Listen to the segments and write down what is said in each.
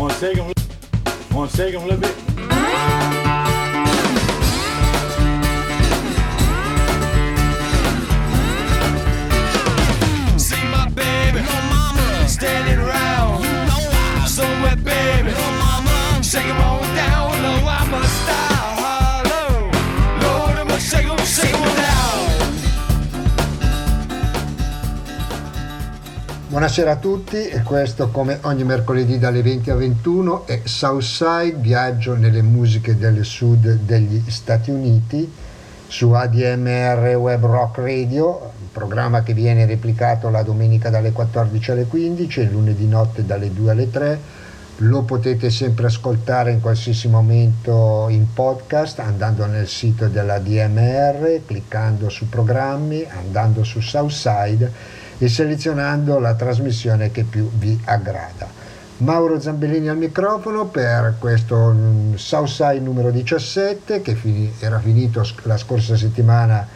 Wanna shake them? Wanna shake them a little bit? See Standing around, you know I'm so wet, baby. no mama, shake 'em all. Buonasera a tutti e questo come ogni mercoledì dalle 20 a 21 è Southside, viaggio nelle musiche del sud degli Stati Uniti su ADMR Web Rock Radio, un programma che viene replicato la domenica dalle 14 alle 15 e lunedì notte dalle 2 alle 3. Lo potete sempre ascoltare in qualsiasi momento in podcast andando nel sito della DMR, cliccando su programmi, andando su Southside e selezionando la trasmissione che più vi aggrada. Mauro Zambellini al microfono per questo mm, Southside numero 17 che era finito la scorsa settimana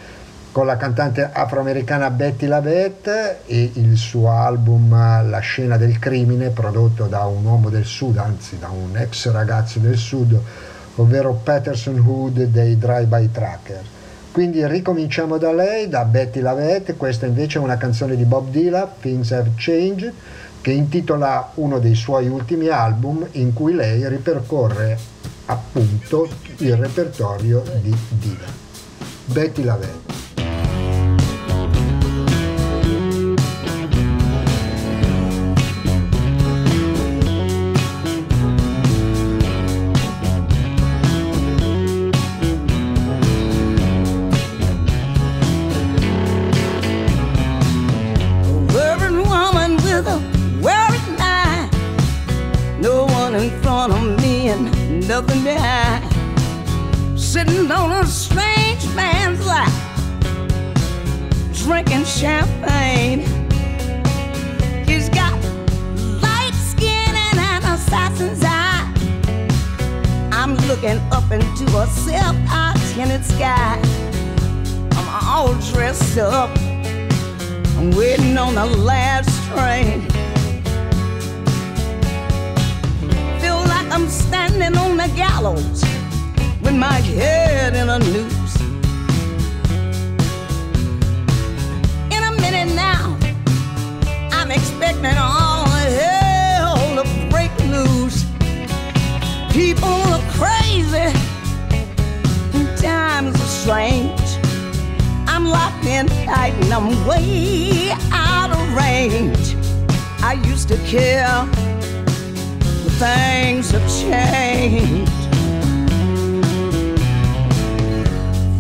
con la cantante afroamericana Betty Lavette e il suo album La scena del crimine prodotto da un uomo del sud, anzi da un ex ragazzo del sud, ovvero Patterson Hood dei Drive-By Tracker. Quindi ricominciamo da lei, da Betty Lavette, questa invece è una canzone di Bob Dylan, Things Have Changed, che intitola uno dei suoi ultimi album in cui lei ripercorre appunto il repertorio di Dylan. Betty Lavette. In front of me and nothing behind. Sitting on a strange man's lap, drinking champagne. He's got light skin and an assassin's eye. I'm looking up into a self-tinted sky. I'm all dressed up. I'm waiting on the last train. I'm standing on the gallows with my head in a noose. In a minute now, I'm expecting all hell to break loose. People are crazy, and times are strange. I'm locked in tight and I'm way out of range. I used to care, things have changed.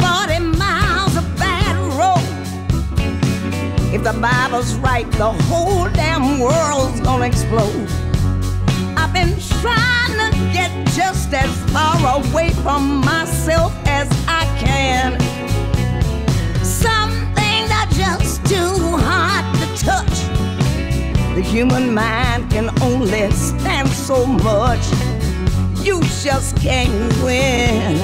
40 miles of bad road. If the Bible's right, the whole damn world's gonna explode. I've been trying to get just as far away from myself as I can. Some things are just too human mind can only stand so much. You just can't win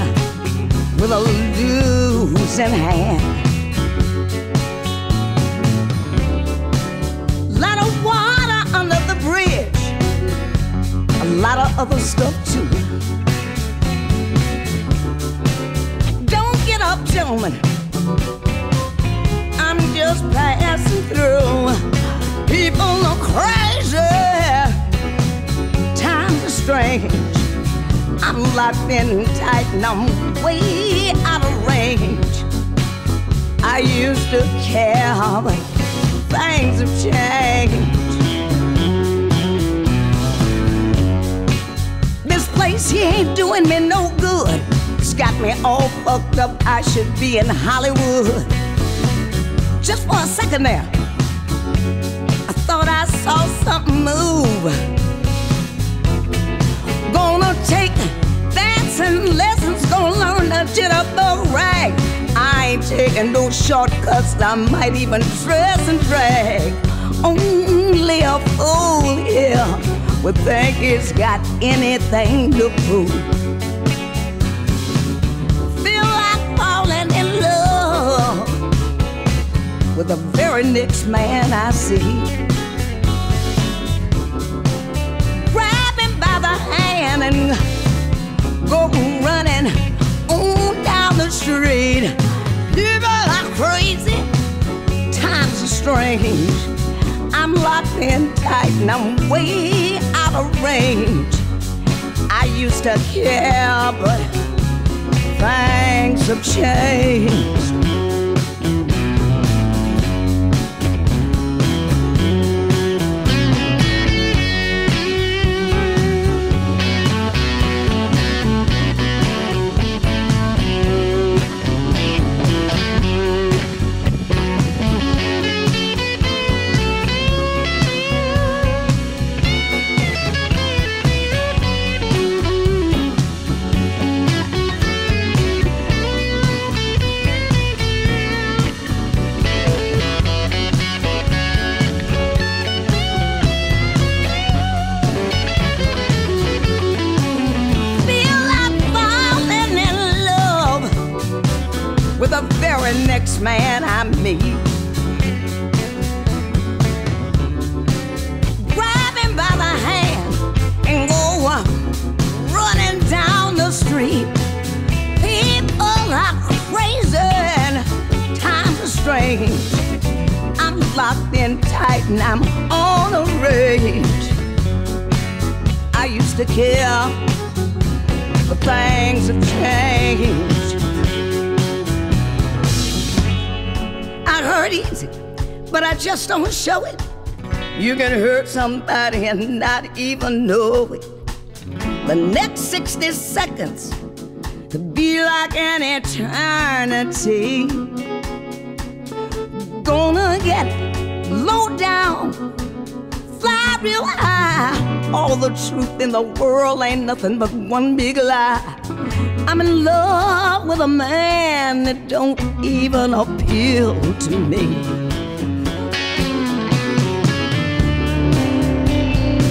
with a losing hand. Lot of water under the bridge, a lot of other stuff too. Don't get up, gentlemen. I'm just passing through. I'm locked in tight and I'm way out of range. I used to care, but things have changed. This place here ain't doing me no good. It's got me all fucked up. I should be in Hollywood. Just for a second there, I thought I saw something move. Gonna take dancing lessons, gonna learn to jitterbug rag. I ain't taking no shortcuts, I might even dress and drag. Only a fool here would think he's got anything to prove. Feel like falling in love with the very next man I see. running, go running on down the street. People are crazy, times are strange. I'm locked in tight and I'm way out of range. I used to care, but things have changed. Next man I meet. Grab him by the hand and go running down the street. People are crazy and times are strange. I'm locked in tight and I'm on a rage. I used to care but things have changed. Hurt easy, but I just don't show it. You can hurt somebody and not even know it. The next 60 seconds could be like an eternity. Gonna get low down fly real high. All the truth in the world ain't nothing but one big lie. I'm in love with a man that don't even appeal to me.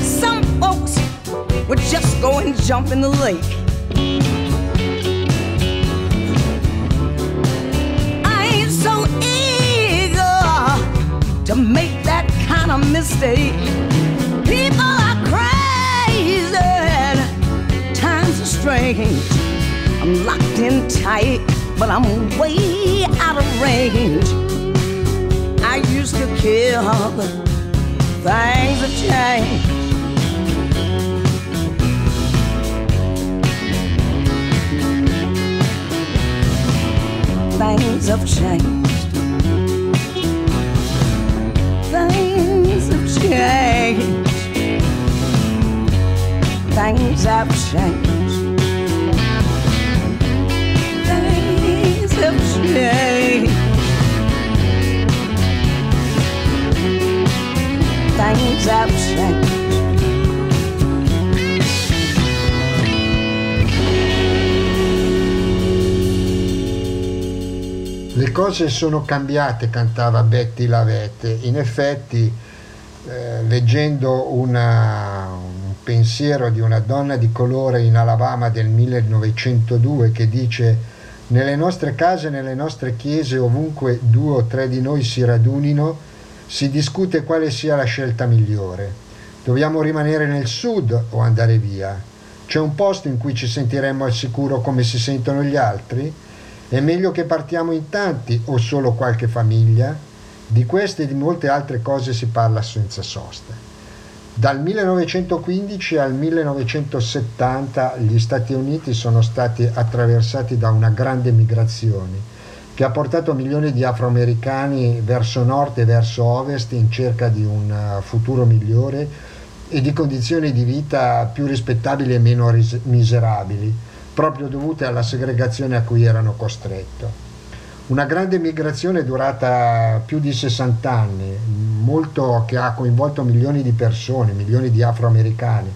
Some folks would just go and jump in the lake. I ain't so eager to make that kind of mistake. People are crazy, times are strange. I'm locked in tight, but I'm way out of range. I used to care, but things have changed. Things have changed. Things have changed. Things have changed. Changed. Things have changed. Le cose sono cambiate, cantava Betty Lavette. In effetti, eh, leggendo una- un pensiero di una donna di colore in Alabama del 1902 che dice nelle nostre case, nelle nostre chiese, ovunque due o tre di noi si radunino, si discute quale sia la scelta migliore. Dobbiamo rimanere nel sud o andare via? C'è un posto in cui ci sentiremmo al sicuro come si sentono gli altri? È meglio che partiamo in tanti o solo qualche famiglia? Di queste e di molte altre cose si parla senza sosta. Dal 1915 al 1970 gli Stati Uniti sono stati attraversati da una grande migrazione che ha portato milioni di afroamericani verso nord e verso ovest in cerca di un eh, futuro migliore e di condizioni di vita più rispettabili e meno ris- miserabili, proprio dovute alla segregazione a cui erano costretto. Una grande migrazione durata più di 60 anni, molto che ha coinvolto milioni di persone, milioni di afroamericani,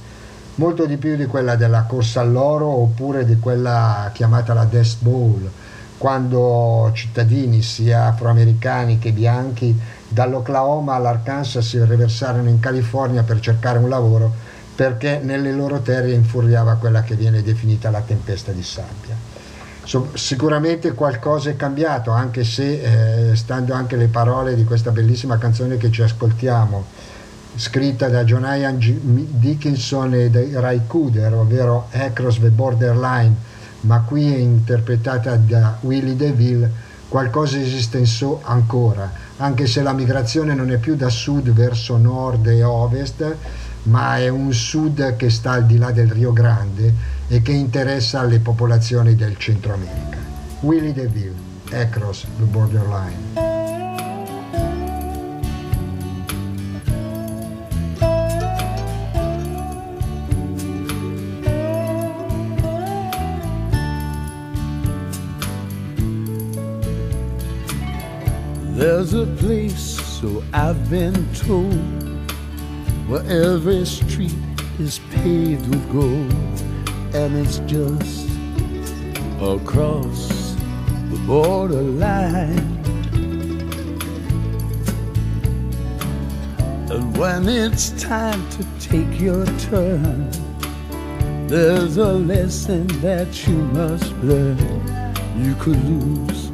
molto di più di quella della corsa all'oro oppure di quella chiamata la Death Bowl, quando cittadini sia afroamericani che bianchi dall'Oklahoma all'Arkansas si riversarono in California per cercare un lavoro perché nelle loro terre infuriava quella che viene definita la tempesta di sabbia. So- sicuramente qualcosa è cambiato, anche se, eh, stando anche le parole di questa bellissima canzone che ci ascoltiamo, scritta da John Ian Dickinson e dai Ray Cooder, ovvero Across the Borderline, ma qui è interpretata da Willie DeVille, qualcosa esiste in so ancora, anche se la migrazione non è più da sud verso nord e ovest, ma è un sud che sta al di là del Rio Grande e che interessa le popolazioni del Centro America. Willie DeVille, Across the Borderline. There's a place, so I've been told, where every street is paved with gold, and it's just across the borderline. And when it's time to take your turn, there's a lesson that you must learn. You could lose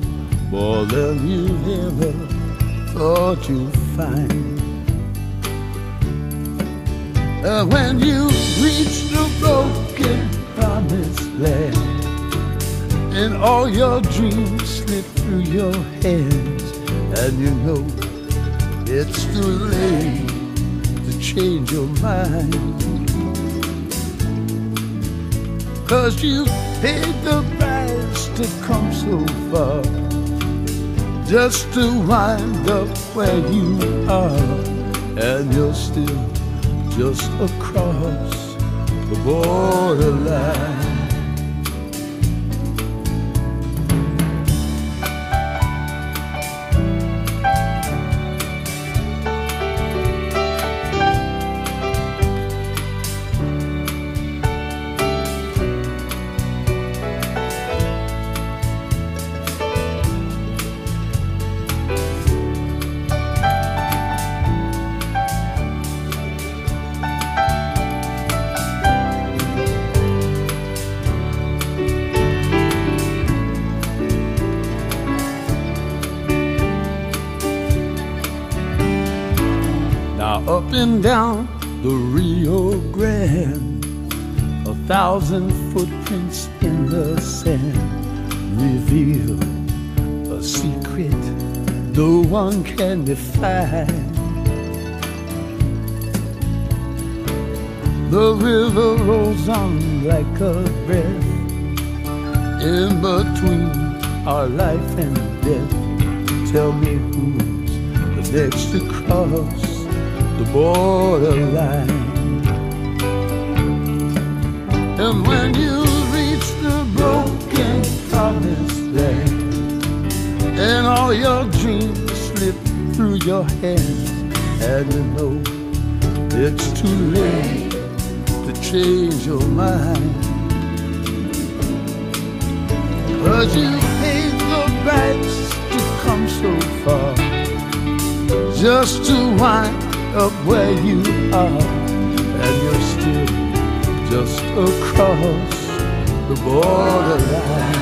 more than you ever thought you'd find. And when you reach the broken promised land, and all your dreams slip through your hands, and you know it's too late to change your mind. Cause you paid the price to come so far just to wind up where you are, and you're still just across the borderline. Down the Rio Grande, a thousand footprints in the sand reveal a secret no one can define. The river rolls on like a breath in between our life and death. Tell me who's the next to cross the borderline. And when you reach the broken promised land, and all your dreams slip through your hands, and you know it's too late to change your mind. Cause you paid the price to come so far, just to wind up where you are, and you're still just across the borderline.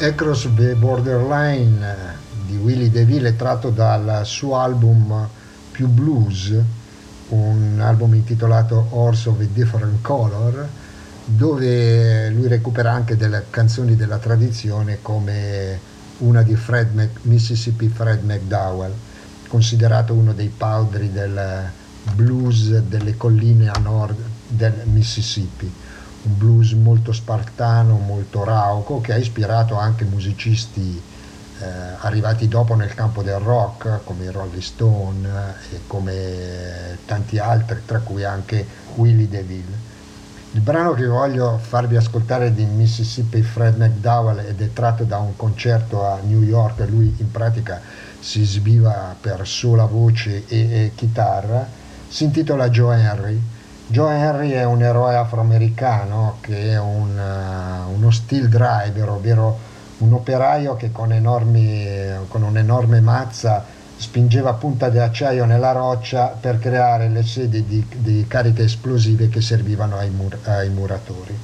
Across the Borderline di Willie DeVille tratto dal suo album più blues, un album intitolato Horse of a Different Color, dove lui recupera anche delle canzoni della tradizione come una di Fred Mac- Mississippi Fred McDowell, considerato uno dei padri del blues delle colline a nord del Mississippi. Un blues molto spartano, molto rauco, che ha ispirato anche musicisti eh, arrivati dopo nel campo del rock, come i Rolling Stone e come tanti altri, tra cui anche Willie DeVille. Il brano che voglio farvi ascoltare di Mississippi Fred McDowell ed è tratto da un concerto a New York, lui in pratica si esibiva per sola voce e, e chitarra, si intitola Joe Henry. Joe Henry è un eroe afroamericano che è un, uh, uno steel driver, ovvero un operaio che con, enormi, con un'enorme mazza spingeva punta di acciaio nella roccia per creare le sedi di, di cariche esplosive che servivano ai, mur, ai muratori.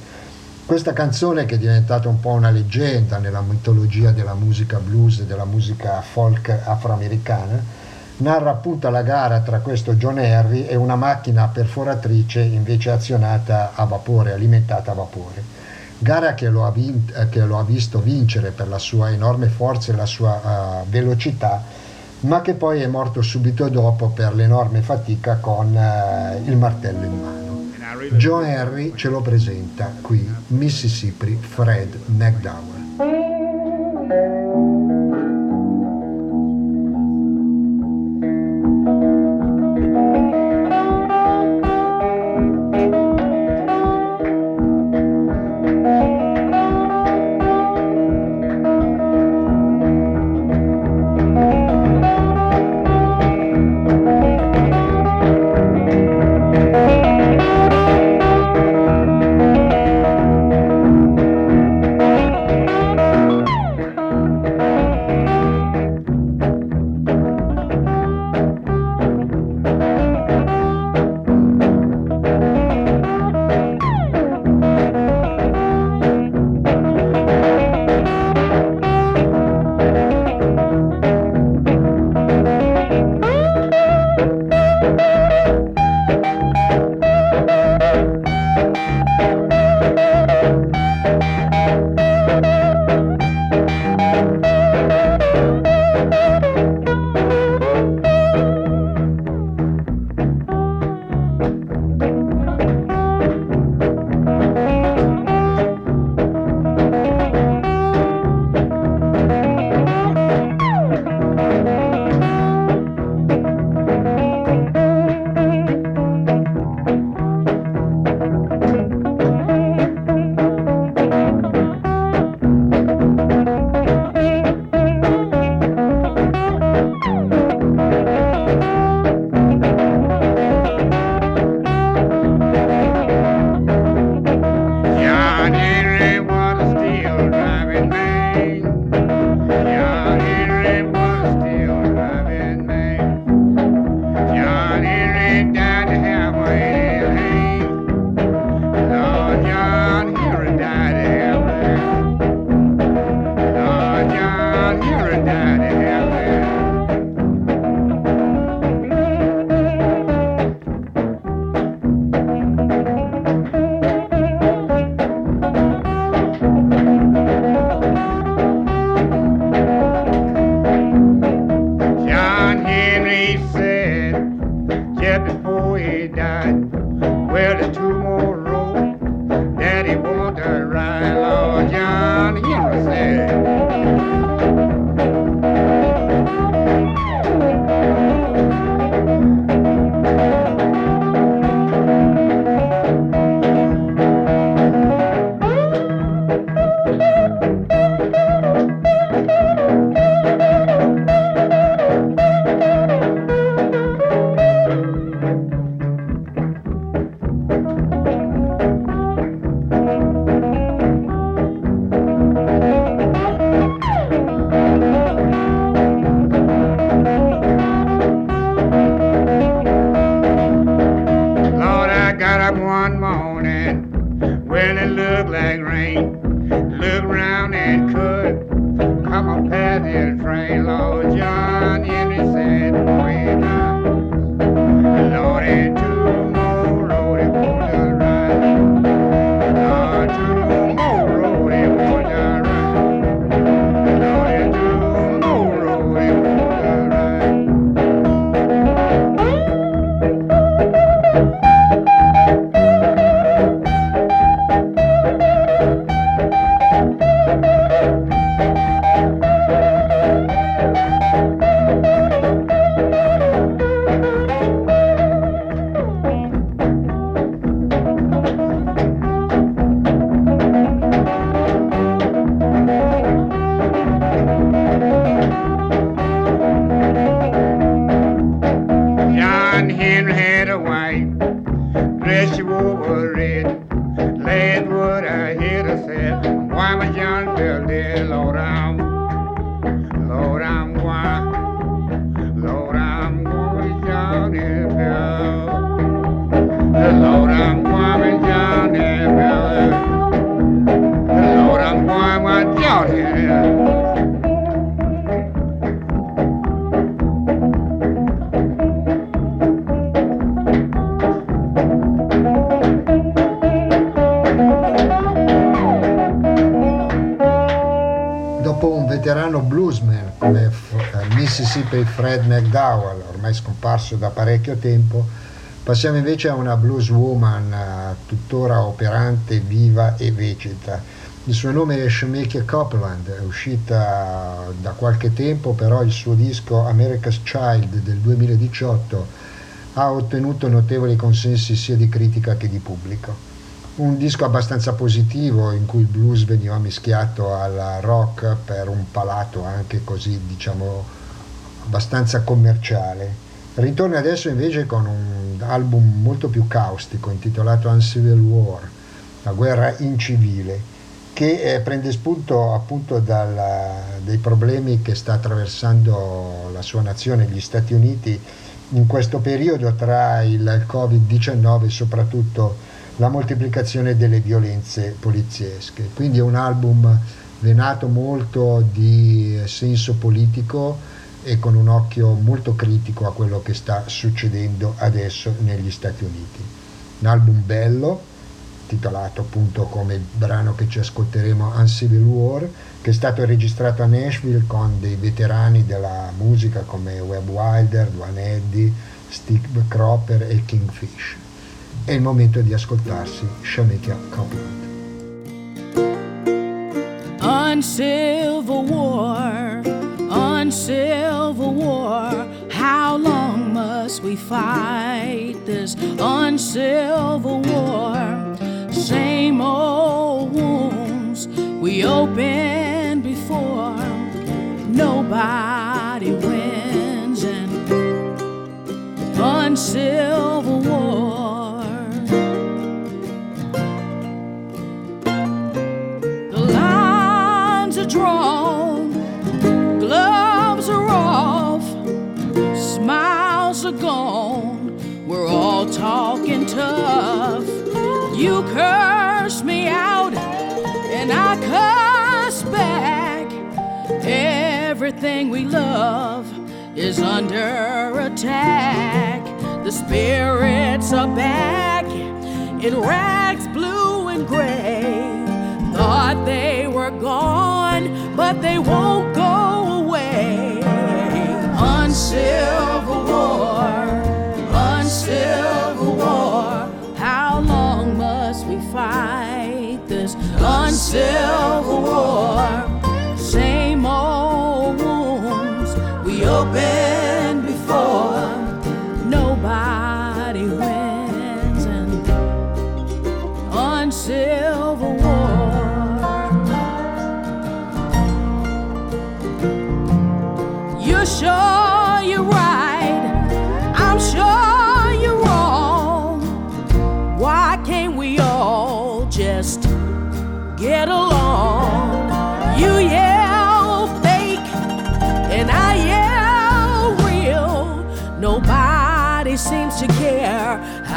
Questa canzone che è diventata un po' una leggenda nella mitologia della musica blues e della musica folk afroamericana, narra appunto la gara tra questo John Henry e una macchina perforatrice invece azionata a vapore, alimentata a vapore. Gara che lo ha, vin- eh, che lo ha visto vincere per la sua enorme forza e la sua uh, velocità, ma che poi è morto subito dopo per l'enorme fatica con uh, il martello in mano. Joe Henry ce lo presenta qui, Mississippi Fred McDowell. Had a wife, Mississippi Fred McDowell, ormai scomparso da parecchio tempo, passiamo invece a una blueswoman eh, tuttora operante, viva e vegeta. Il suo nome è Shemekya Copeland, è uscita da qualche tempo, però il suo disco America's Child del 2018 ha ottenuto notevoli consensi sia di critica che di pubblico un disco abbastanza positivo in cui il blues veniva mischiato al rock per un palato anche così diciamo abbastanza commerciale. Ritorna adesso invece con un album molto più caustico intitolato Uncivil War, la guerra incivile, che eh, prende spunto appunto dai problemi che sta attraversando la sua nazione, gli Stati Uniti, in questo periodo tra il Covid-19 e soprattutto la moltiplicazione delle violenze poliziesche. Quindi è un album venato molto di senso politico e con un occhio molto critico a quello che sta succedendo adesso negli Stati Uniti. Un album bello, titolato appunto come il brano che ci ascolteremo Uncivil War, che è stato registrato a Nashville con dei veterani della musica come Webb Wilder, Duane Eddy, Steve Cropper e Kingfish. È il momento di ascoltarsi Shamekia Copeland. On Civil War, on Civil War, how long must we fight this uncivil War? Same old wounds we opened before, nobody wins, and on tough. You curse me out, and I curse back. Everything we love is under attack. The spirits are back in rags blue and gray. Thought they were gone, but they won't this uncivil war? Same old wounds we opened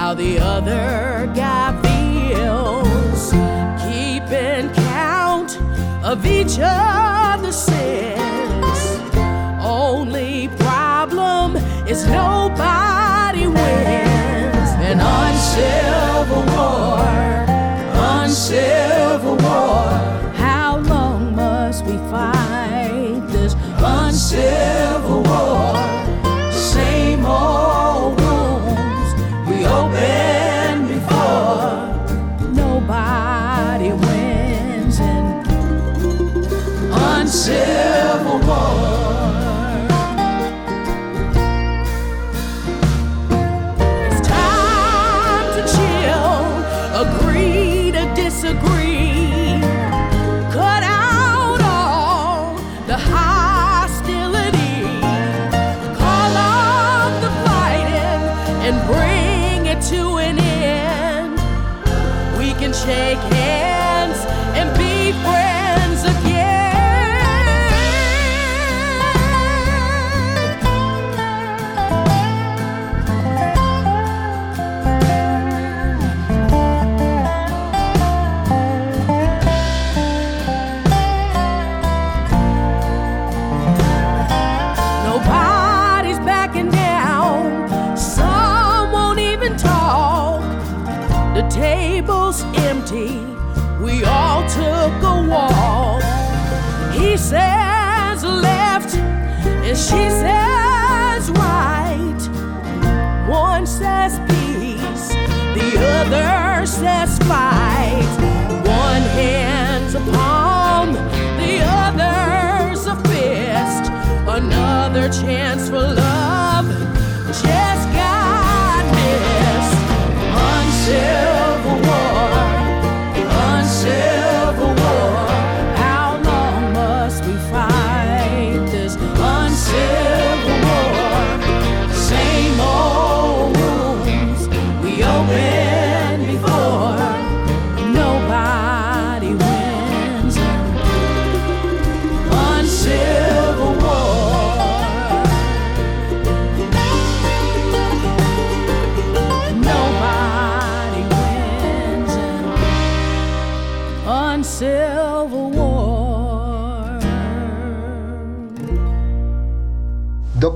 how the other guy feels. Keeping count of each other's uncivil chance for love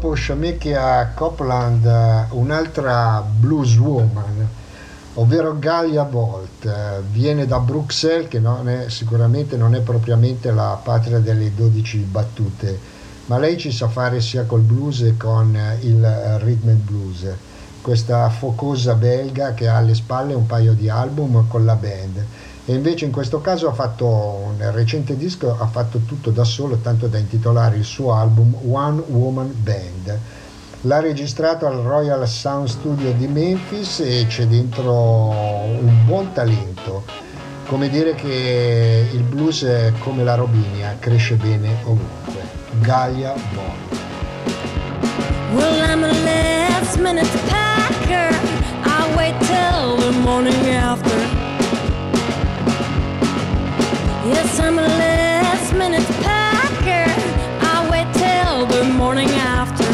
Dopo Shamecchia Copland, eh, un'altra blues woman, ovvero Galia Volt, eh, viene da Bruxelles, che non è- sicuramente non è propriamente la patria delle 12 battute, ma lei ci sa fare sia col blues che con eh, il rhythm and blues. Questa focosa belga che ha alle spalle un paio di album con la band e invece in questo caso ha fatto un recente disco, ha fatto tutto da solo, tanto da intitolare il suo album One Woman Band. L'ha registrato al Royal Sound Studio di Memphis e c'è dentro un buon talento. Come dire che il blues è come la robinia, cresce bene ovunque. Gaia Bond. Well, I'm a last minute packer. I'll wait till the morning after. Yes, I'm a last minute packer. I'll wait till the morning after.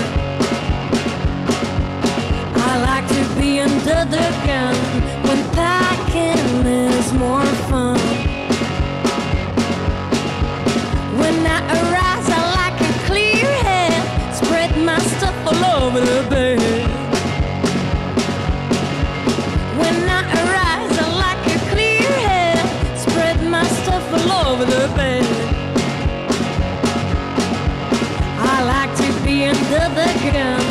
I like to be under the gun when packing is more fun. When I arise, I like a clear head. Spread my stuff all over the bed. down.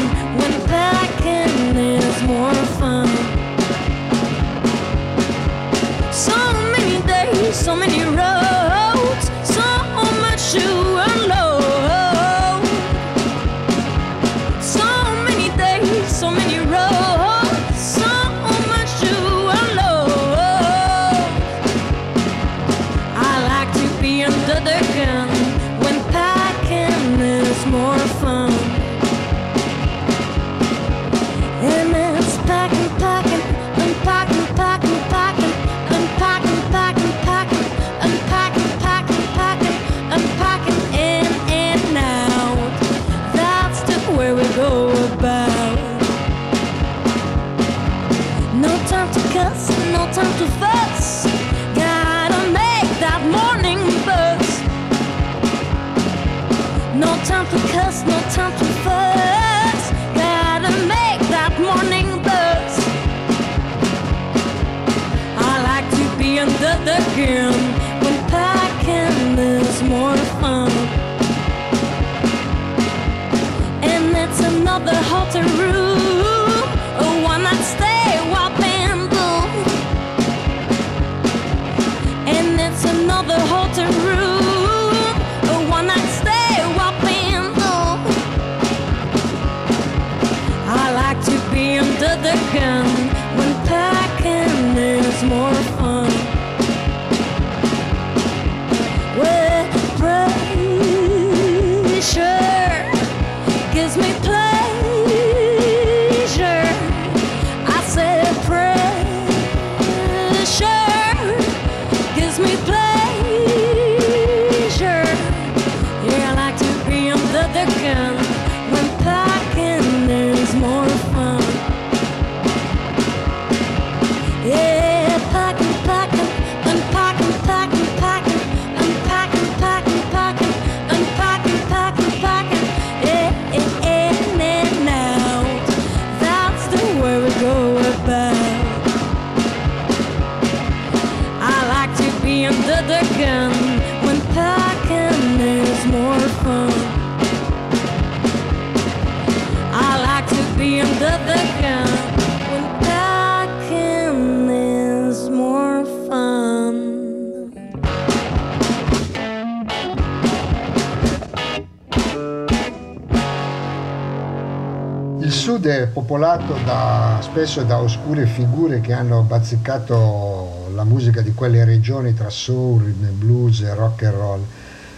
Popolato da, spesso da oscure figure che hanno bazzicato la musica di quelle regioni tra soul, blues e rock and roll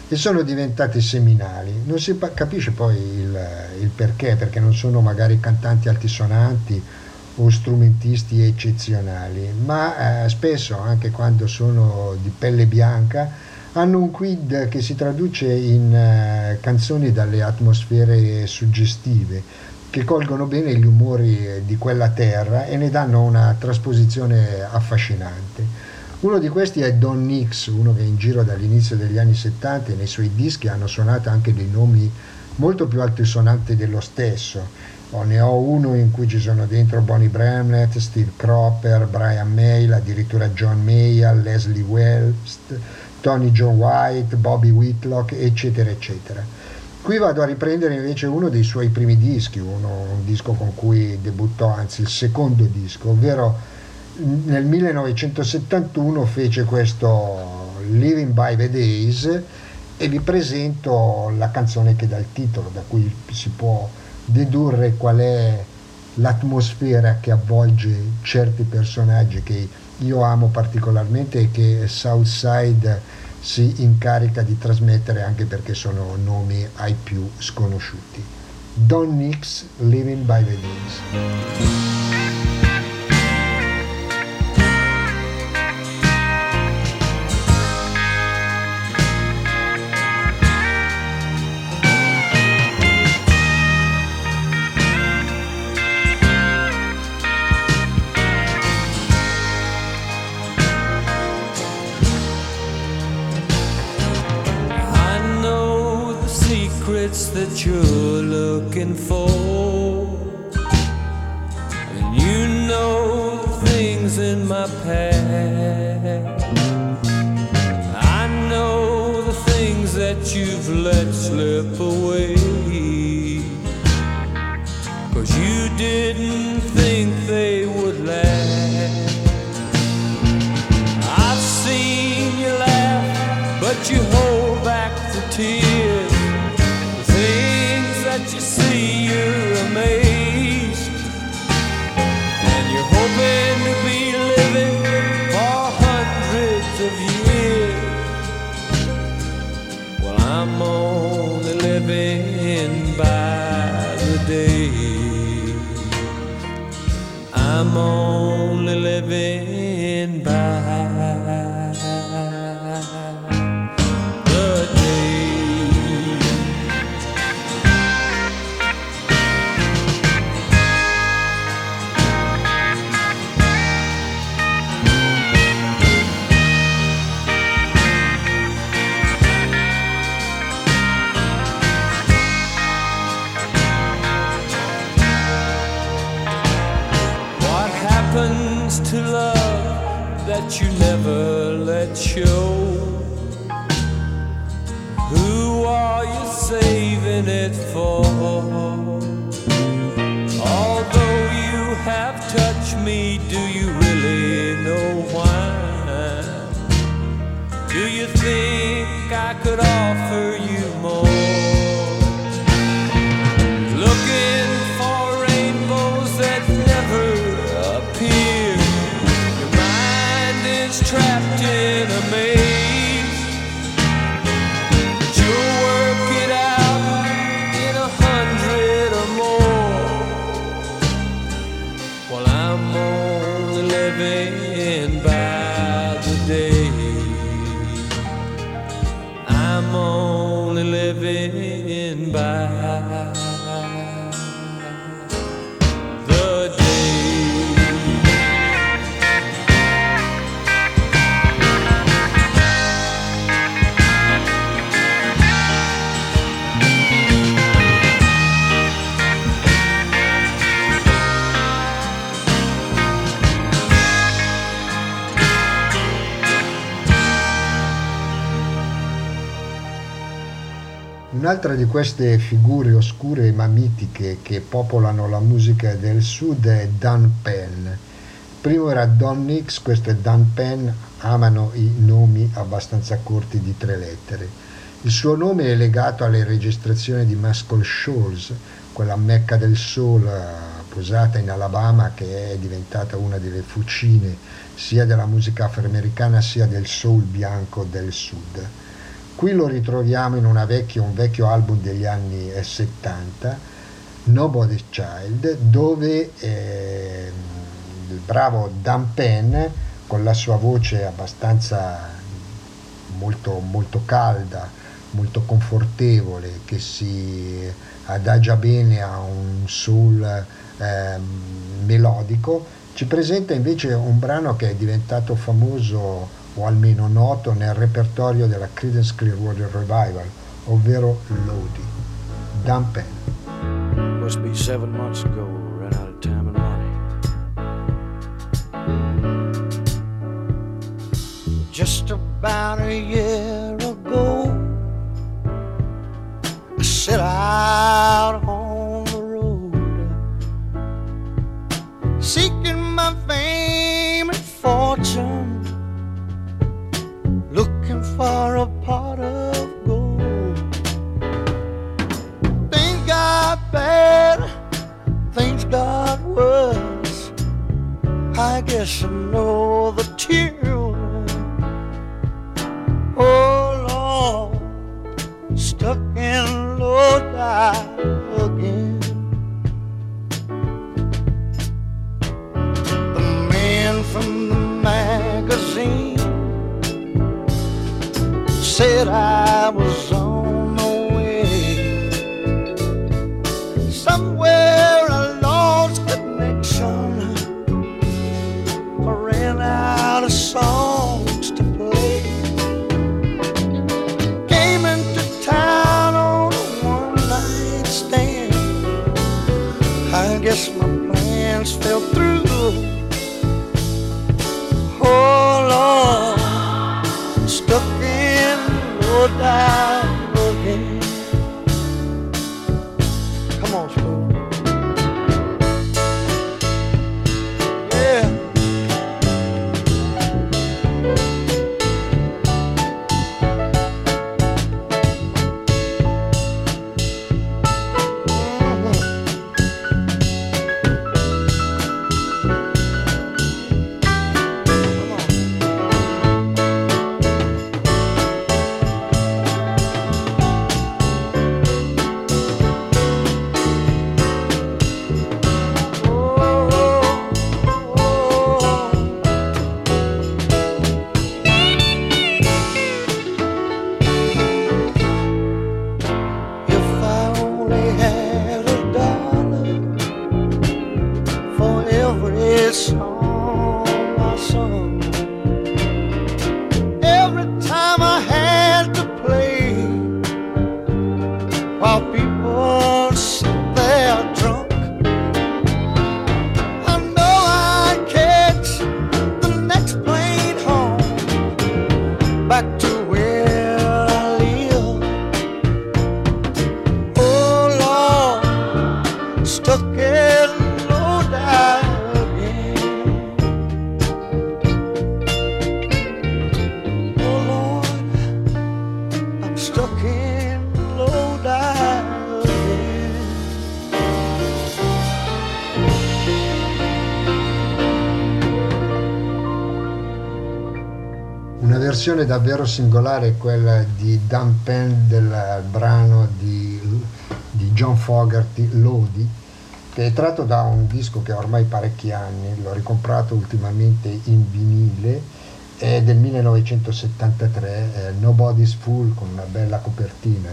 e sono diventati seminali. Non si capisce poi il, il perché, perché non sono magari cantanti altisonanti o strumentisti eccezionali, ma eh, spesso anche quando sono di pelle bianca hanno un quid che si traduce in eh, canzoni dalle atmosfere suggestive che colgono bene gli umori di quella terra e ne danno una trasposizione affascinante. Uno di questi è Don Nix, uno che in giro dall'inizio degli anni 70 e nei suoi dischi hanno suonato anche dei nomi molto più altisonanti dello stesso. Oh, ne ho uno in cui ci sono dentro Bonnie Bramlett, Steve Cropper, Brian May, addirittura John Mayall, Leslie West, Tony John White, Bobby Whitlock, eccetera, eccetera. Qui vado a riprendere invece uno dei suoi primi dischi, uno- un disco con cui debuttò, anzi il secondo disco, ovvero nel 1971 fece questo Living by the Days e vi presento la canzone che dà il titolo, da cui si può dedurre qual è l'atmosfera che avvolge certi personaggi che io amo particolarmente e che Southside si incarica di trasmettere anche perché sono nomi ai più sconosciuti. Don Nix, Living by the Days. Un'altra di queste figure oscure ma mitiche che popolano la musica del sud è Dan Penn. Primo era Don Nix, questo è Dan Penn, amano i nomi abbastanza corti di tre lettere. Il suo nome è legato alle registrazioni di Muscle Shoals, quella mecca del soul eh, posata in Alabama che è diventata una delle fucine sia della musica afroamericana sia del soul bianco del sud. Qui lo ritroviamo in vecchia- un vecchio album degli anni eh, 70, Nobody's Child, dove eh, il bravo Dan Penn, con la sua voce abbastanza molto, molto calda, molto confortevole, che si adagia bene a un soul ehm, melodico, ci presenta invece un brano che è diventato famoso o almeno noto nel repertorio della Creedence Clearwater Revival, ovvero Lodi, Dan Penn. Must be seven months ago, ran out of time and money. Just about a year ago, I set out on bad, things got worse. I guess I know the tune. Oh Lord, stuck in tide again. The man from the magazine said I was songs to play. Came into town on a one night stand. I guess my plans fell through. Versione davvero singolare è quella di Dan Penn del brano di, di John Fogerty, Lodi, che è tratto da un disco che ha ormai parecchi anni, l'ho ricomprato ultimamente in vinile, è del 1973, eh, Nobody's Fool con una bella copertina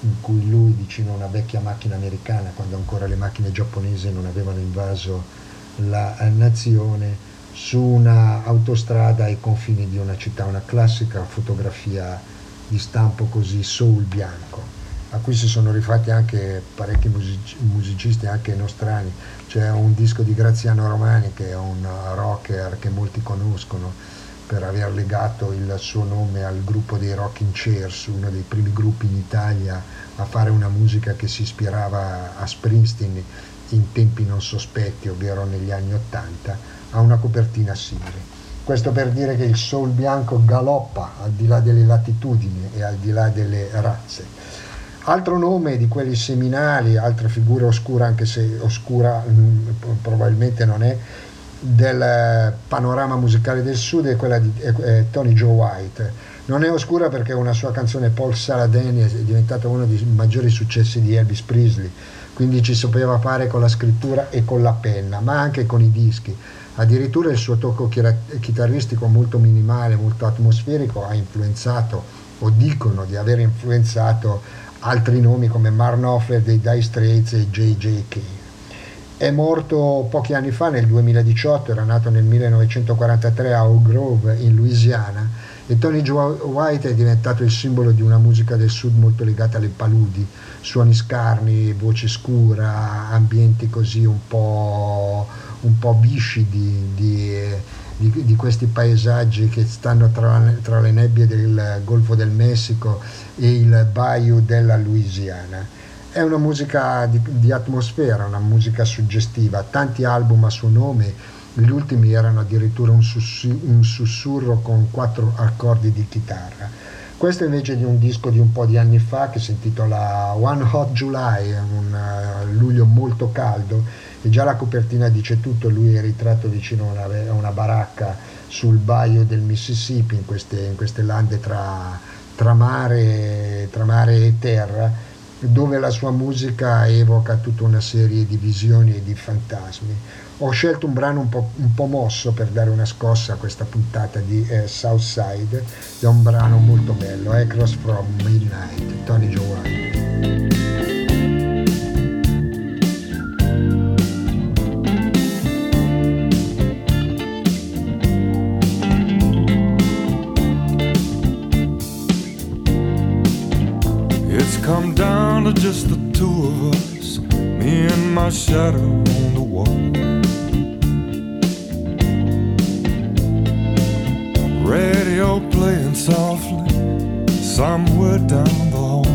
in cui lui vicino a una vecchia macchina americana, quando ancora le macchine giapponesi non avevano invaso la eh, nazione, su una autostrada ai confini di una città, una classica fotografia di stampo così soul bianco, a cui si sono rifatti anche parecchi music- musicisti, anche nostrani. C'è un disco di Graziano Romani che è un rocker che molti conoscono, per aver legato il suo nome al gruppo dei Rocking Chairs, uno dei primi gruppi in Italia a fare una musica che si ispirava a Springsteen in tempi non sospetti, ovvero negli anni Ottanta, ha una copertina simile. Questo per dire che il soul bianco galoppa al di là delle latitudini e al di là delle razze. Altro nome di quelli seminali, altra figura oscura, anche se oscura mh, probabilmente non è, del panorama musicale del sud è quella di è Tony Joe White. Non è oscura perché una sua canzone Paul Saladeni è diventata uno dei maggiori successi di Elvis Presley, quindi ci sapeva fare con la scrittura e con la penna, ma anche con i dischi. Addirittura il suo tocco chitarristico molto minimale, molto atmosferico ha influenzato, o dicono di aver influenzato, altri nomi come Mark Knopfler dei Dire Straits e J.J.K. È morto pochi anni fa, nel 2018, era nato nel 1943 a Oak Grove in Louisiana e Tony White è diventato il simbolo di una musica del sud molto legata alle paludi, suoni scarni, voce scura, ambienti così un po', un po viscidi di, di- di questi paesaggi che stanno tra, tra le nebbie del Golfo del Messico e il bayou della Louisiana. È una musica di, di atmosfera, una musica suggestiva, tanti album a suo nome, gli ultimi erano addirittura un, sussurro con quattro accordi di chitarra. Questo invece di un disco di un po' di anni fa che si intitola One Hot July, un eh, luglio molto caldo e già la copertina dice tutto, lui è ritratto vicino a una, una baracca sul bayou del Mississippi, in queste, in queste lande tra, tra mare, tra mare e terra, dove la sua musica evoca tutta una serie di visioni e di fantasmi. Ho scelto un brano un po', un po' mosso per dare una scossa a questa puntata di eh, Southside, è un brano molto bello, Across from Midnight, Tony White. It's come down to just the two of us, me and my shadow on the wall. Radio playing softly somewhere down the hall.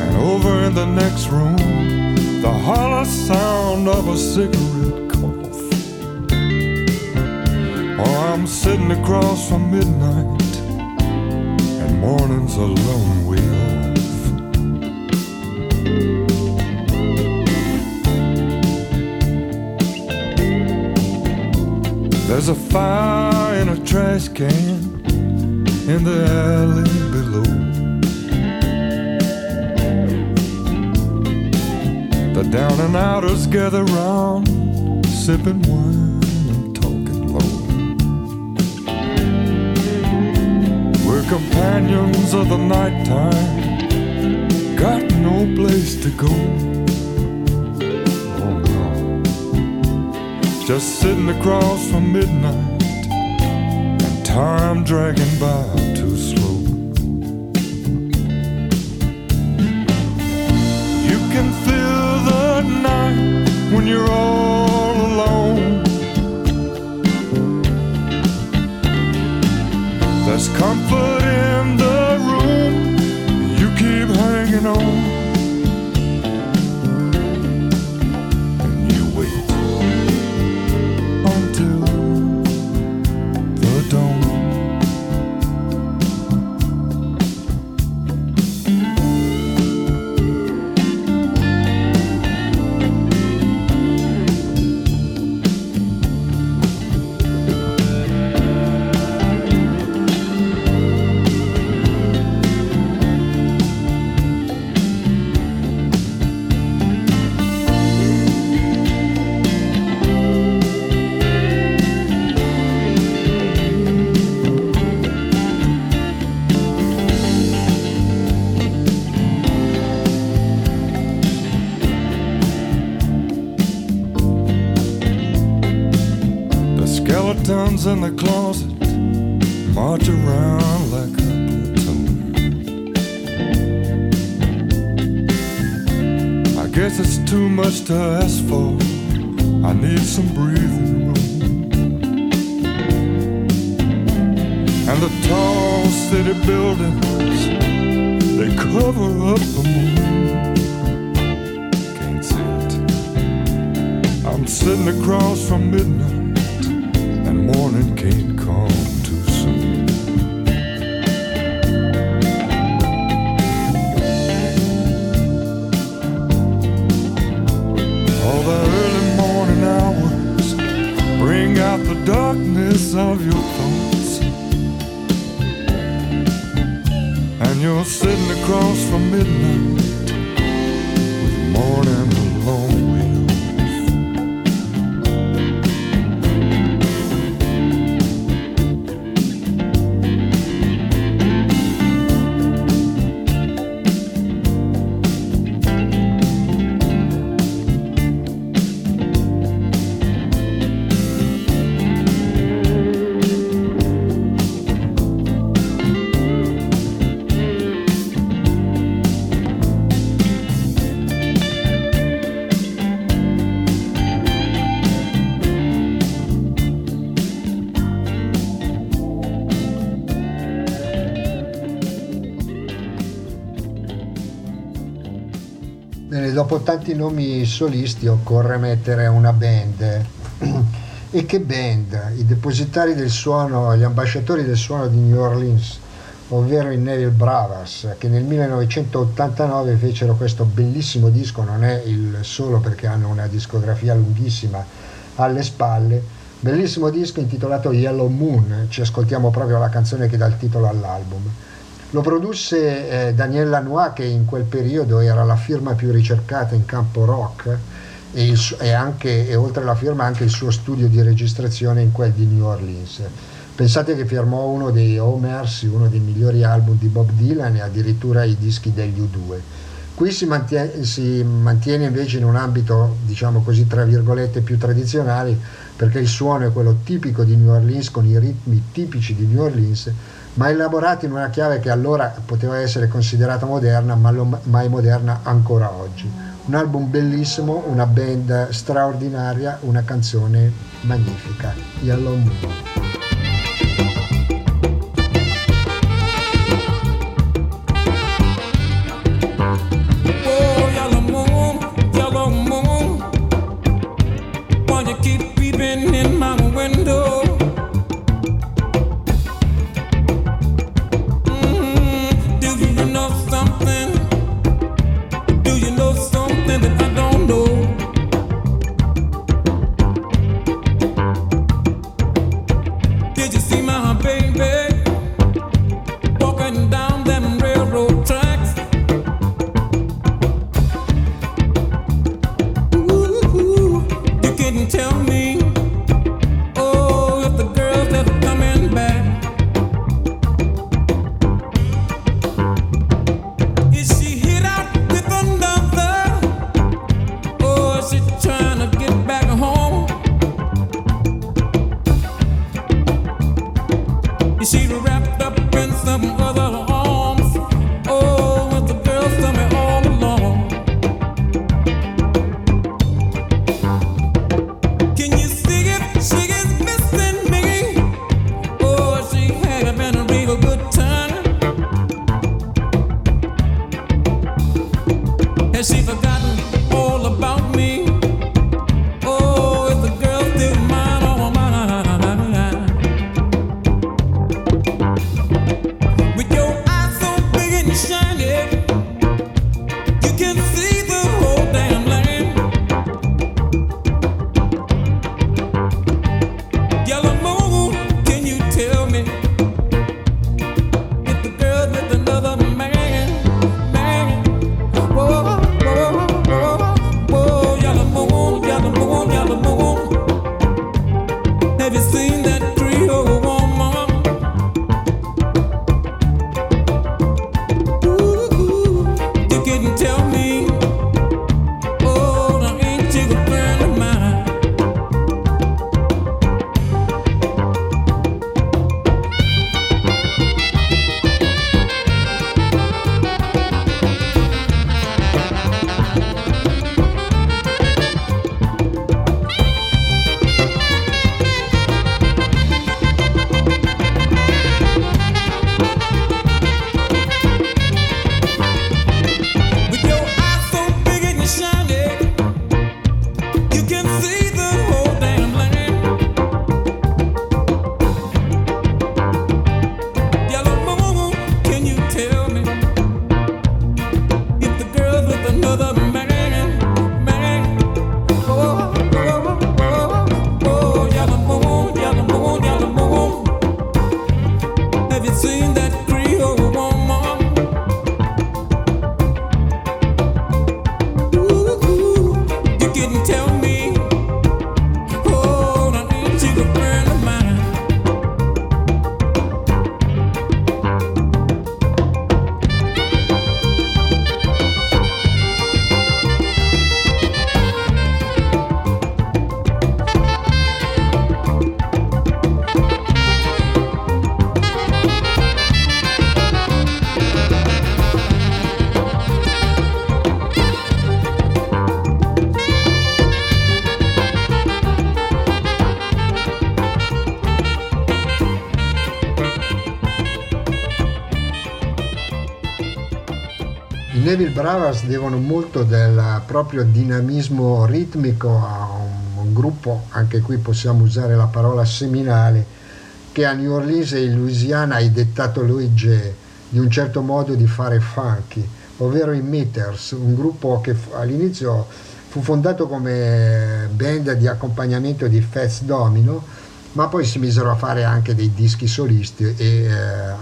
And over in the next room, the hollow sound of a cigarette cough. Oh, I'm sitting across from midnight, and morning's a long way There's a fire in a trash can in the alley below. The down and outers gather round, sipping wine and talking low. We're companions of the nighttime, got no place to go. Just sitting across from midnight, and time dragging by too slow. You can feel the night when you're all alone. There's comfort in the closet march around like a platoon. I guess it's too much to ask for I need some breathing room. And the tall city buildings, they cover up the moon. Can't see it. I'm sitting across from midnight, morning can't come too soon. All the early morning hours bring out the darkness of your thoughts. And you're sitting across from midnight dopo tanti nomi solisti occorre mettere una band. E che band? I depositari del suono, gli ambasciatori del suono di New Orleans, ovvero i Neville Bravas, che nel 1989 fecero questo bellissimo disco, non è il solo perché hanno una discografia lunghissima alle spalle, bellissimo disco intitolato Yellow Moon, ci ascoltiamo proprio la canzone che dà il titolo all'album. Lo produsse eh, Daniel Lanois che in quel periodo era la firma più ricercata in campo rock e, il e anche, e oltre alla firma anche il suo studio di registrazione in quel di New Orleans. Pensate che firmò uno dei Homers, uno dei migliori album di Bob Dylan e addirittura i dischi degli U2. Qui si mantiene, si mantiene invece in un ambito, diciamo così, tra virgolette, più tradizionali, perché il suono è quello tipico di New Orleans, con i ritmi tipici di New Orleans, ma elaborati in una chiave che allora poteva essere considerata moderna, ma, lo, ma è moderna ancora oggi. Un album bellissimo, una band straordinaria, una canzone magnifica, Yellow Moon. Neville Brothers devono molto del proprio dinamismo ritmico a un, un gruppo, anche qui possiamo usare la parola seminale, che a New Orleans e in Louisiana hai dettato legge di un certo modo di fare funky, ovvero i Meters, un gruppo che all'inizio fu fondato come band di accompagnamento di Fats Domino, ma poi si misero a fare anche dei dischi solisti e eh,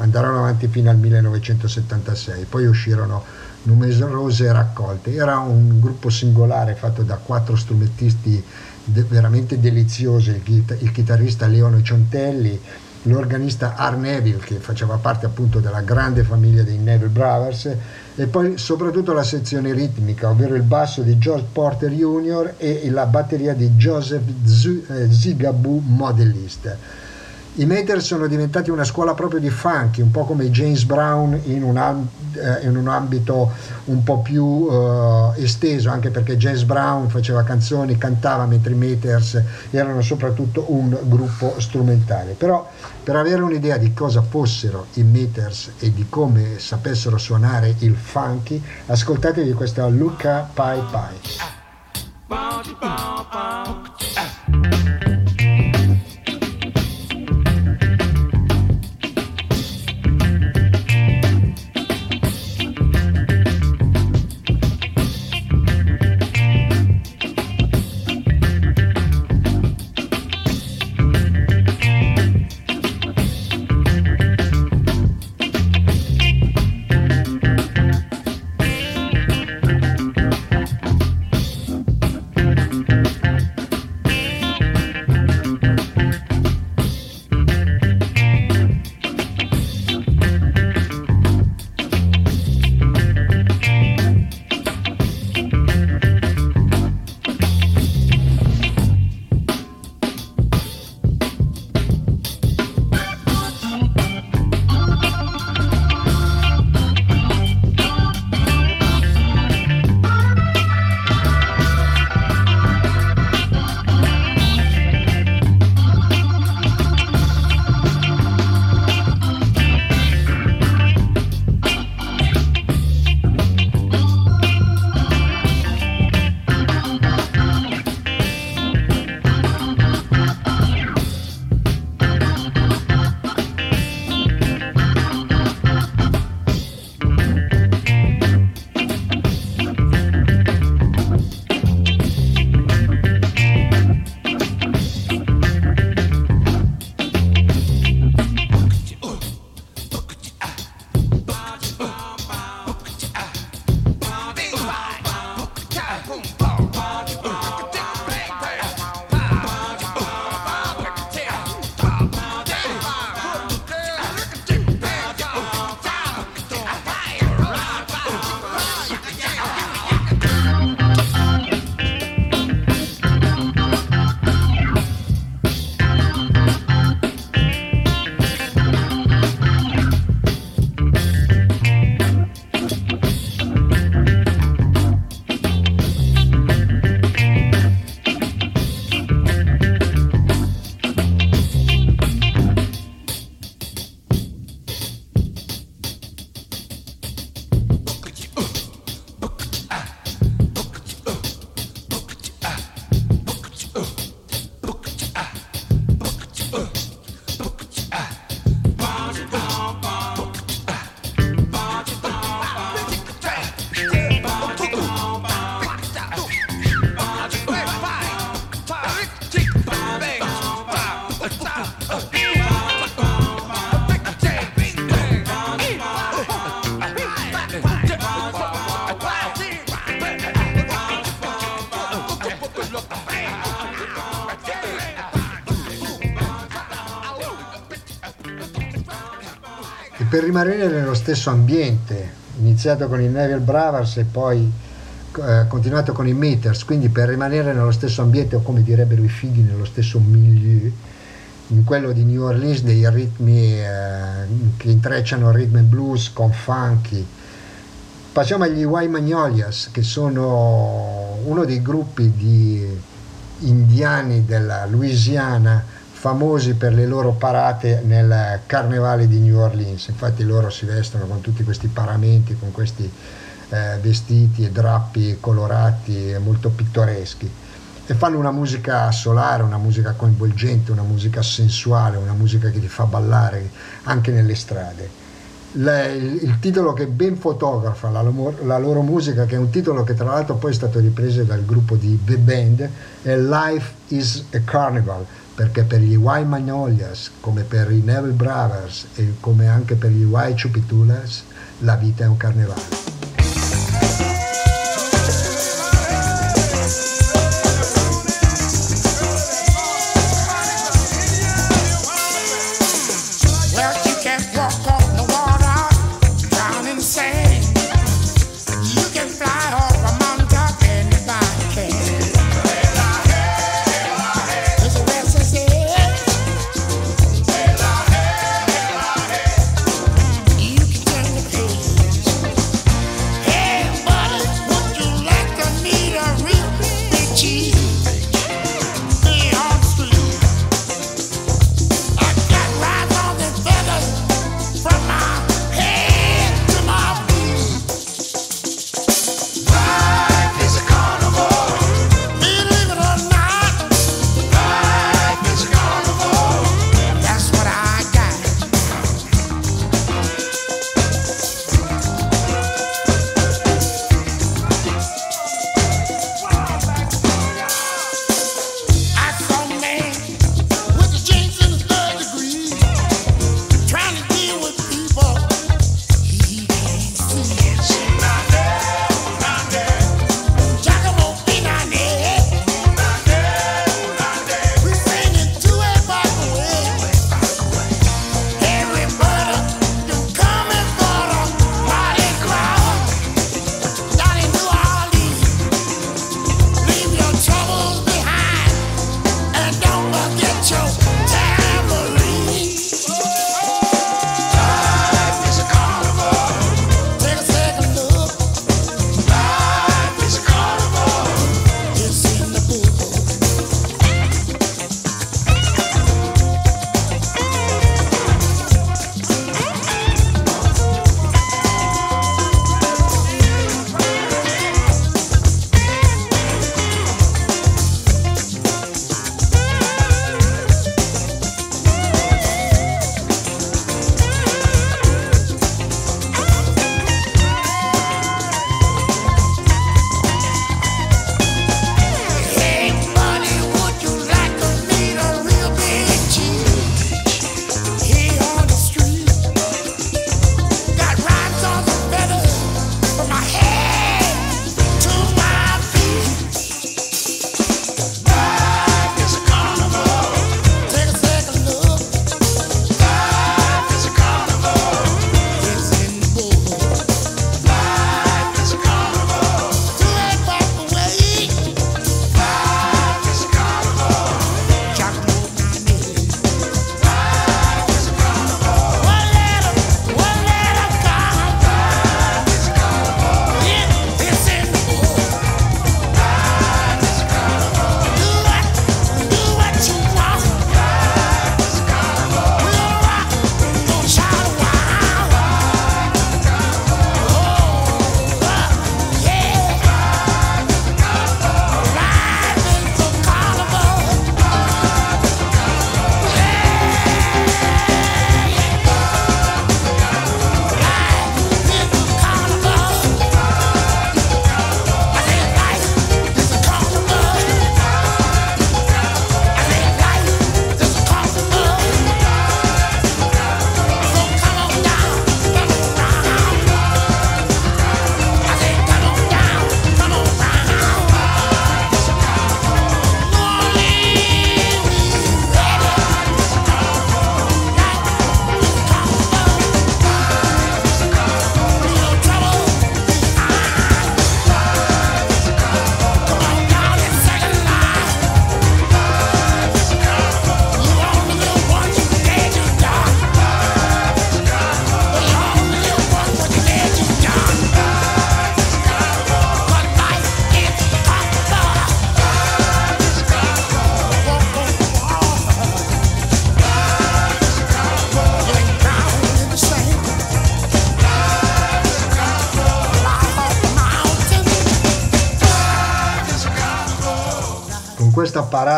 andarono avanti fino al 1976, poi uscirono numerose raccolte. Era un gruppo singolare fatto da quattro strumentisti de- veramente deliziosi, il, chit- il chitarrista Leone Ciontelli, l'organista Art Neville che faceva parte appunto della grande famiglia dei Neville Brothers e poi soprattutto la sezione ritmica, ovvero il basso di George Porter Jr. e la batteria di Joseph Z- eh, Zigaboo Modellist. I Mater sono diventati una scuola proprio di funky, un po' come James Brown in un, eh, in un ambito un po' più eh, esteso, anche perché James Brown faceva canzoni, cantava, mentre i Maters erano soprattutto un gruppo strumentale. Però per avere un'idea di cosa fossero i Meters e di come sapessero suonare il funky, ascoltatevi questa Luca Pai Pai. Rimanere nello stesso ambiente, iniziato con i Neville Brothers e poi eh, continuato con i Meters, quindi per rimanere nello stesso ambiente o come direbbero i figli nello stesso milieu, in quello di New Orleans dei ritmi eh, che intrecciano rhythm and blues con funky. Passiamo agli Y Magnolias che sono uno dei gruppi di indiani della Louisiana famosi per le loro parate nel carnevale di New Orleans. Infatti loro si vestono con tutti questi paramenti, con questi eh, vestiti e drappi colorati molto pittoreschi e fanno una musica solare, una musica coinvolgente, una musica sensuale, una musica che ti fa ballare anche nelle strade. La- il, il titolo che ben fotografa la, la loro musica, che è un titolo che tra l'altro poi è stato ripreso dal gruppo di The Band, è Life is a Carnival, perché per gli White Magnolias, come per i Neville Brothers e come anche per gli White Chupitulas, la vita è un carnevale.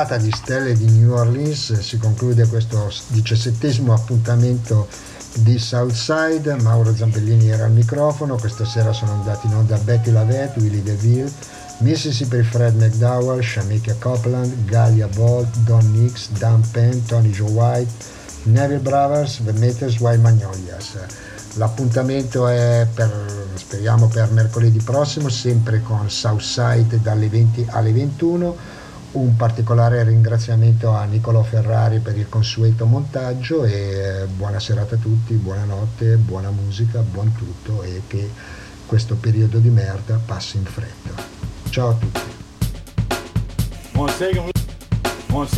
Parata di stelle di New Orleans si conclude questo diciassettesimo appuntamento di Southside. Mauro Zampellini era al microfono. Questa sera sono andati in onda Betty Lavette, Willie DeVille, Mississippi Fred McDowell, Shamika Copeland, Galia Bolt, Don Nix, Dan Penn, Tony Joe White, Neville Brothers, The Meters, Wild Magnolias. L'appuntamento è per, speriamo per mercoledì prossimo, sempre con Southside dalle 20 alle 21. Un particolare ringraziamento a Niccolò Ferrari per il consueto montaggio e eh, buona serata a tutti, buonanotte, buona musica, buon tutto e che questo periodo di merda passi in fretta. Ciao a tutti. Want to shake 'em? Want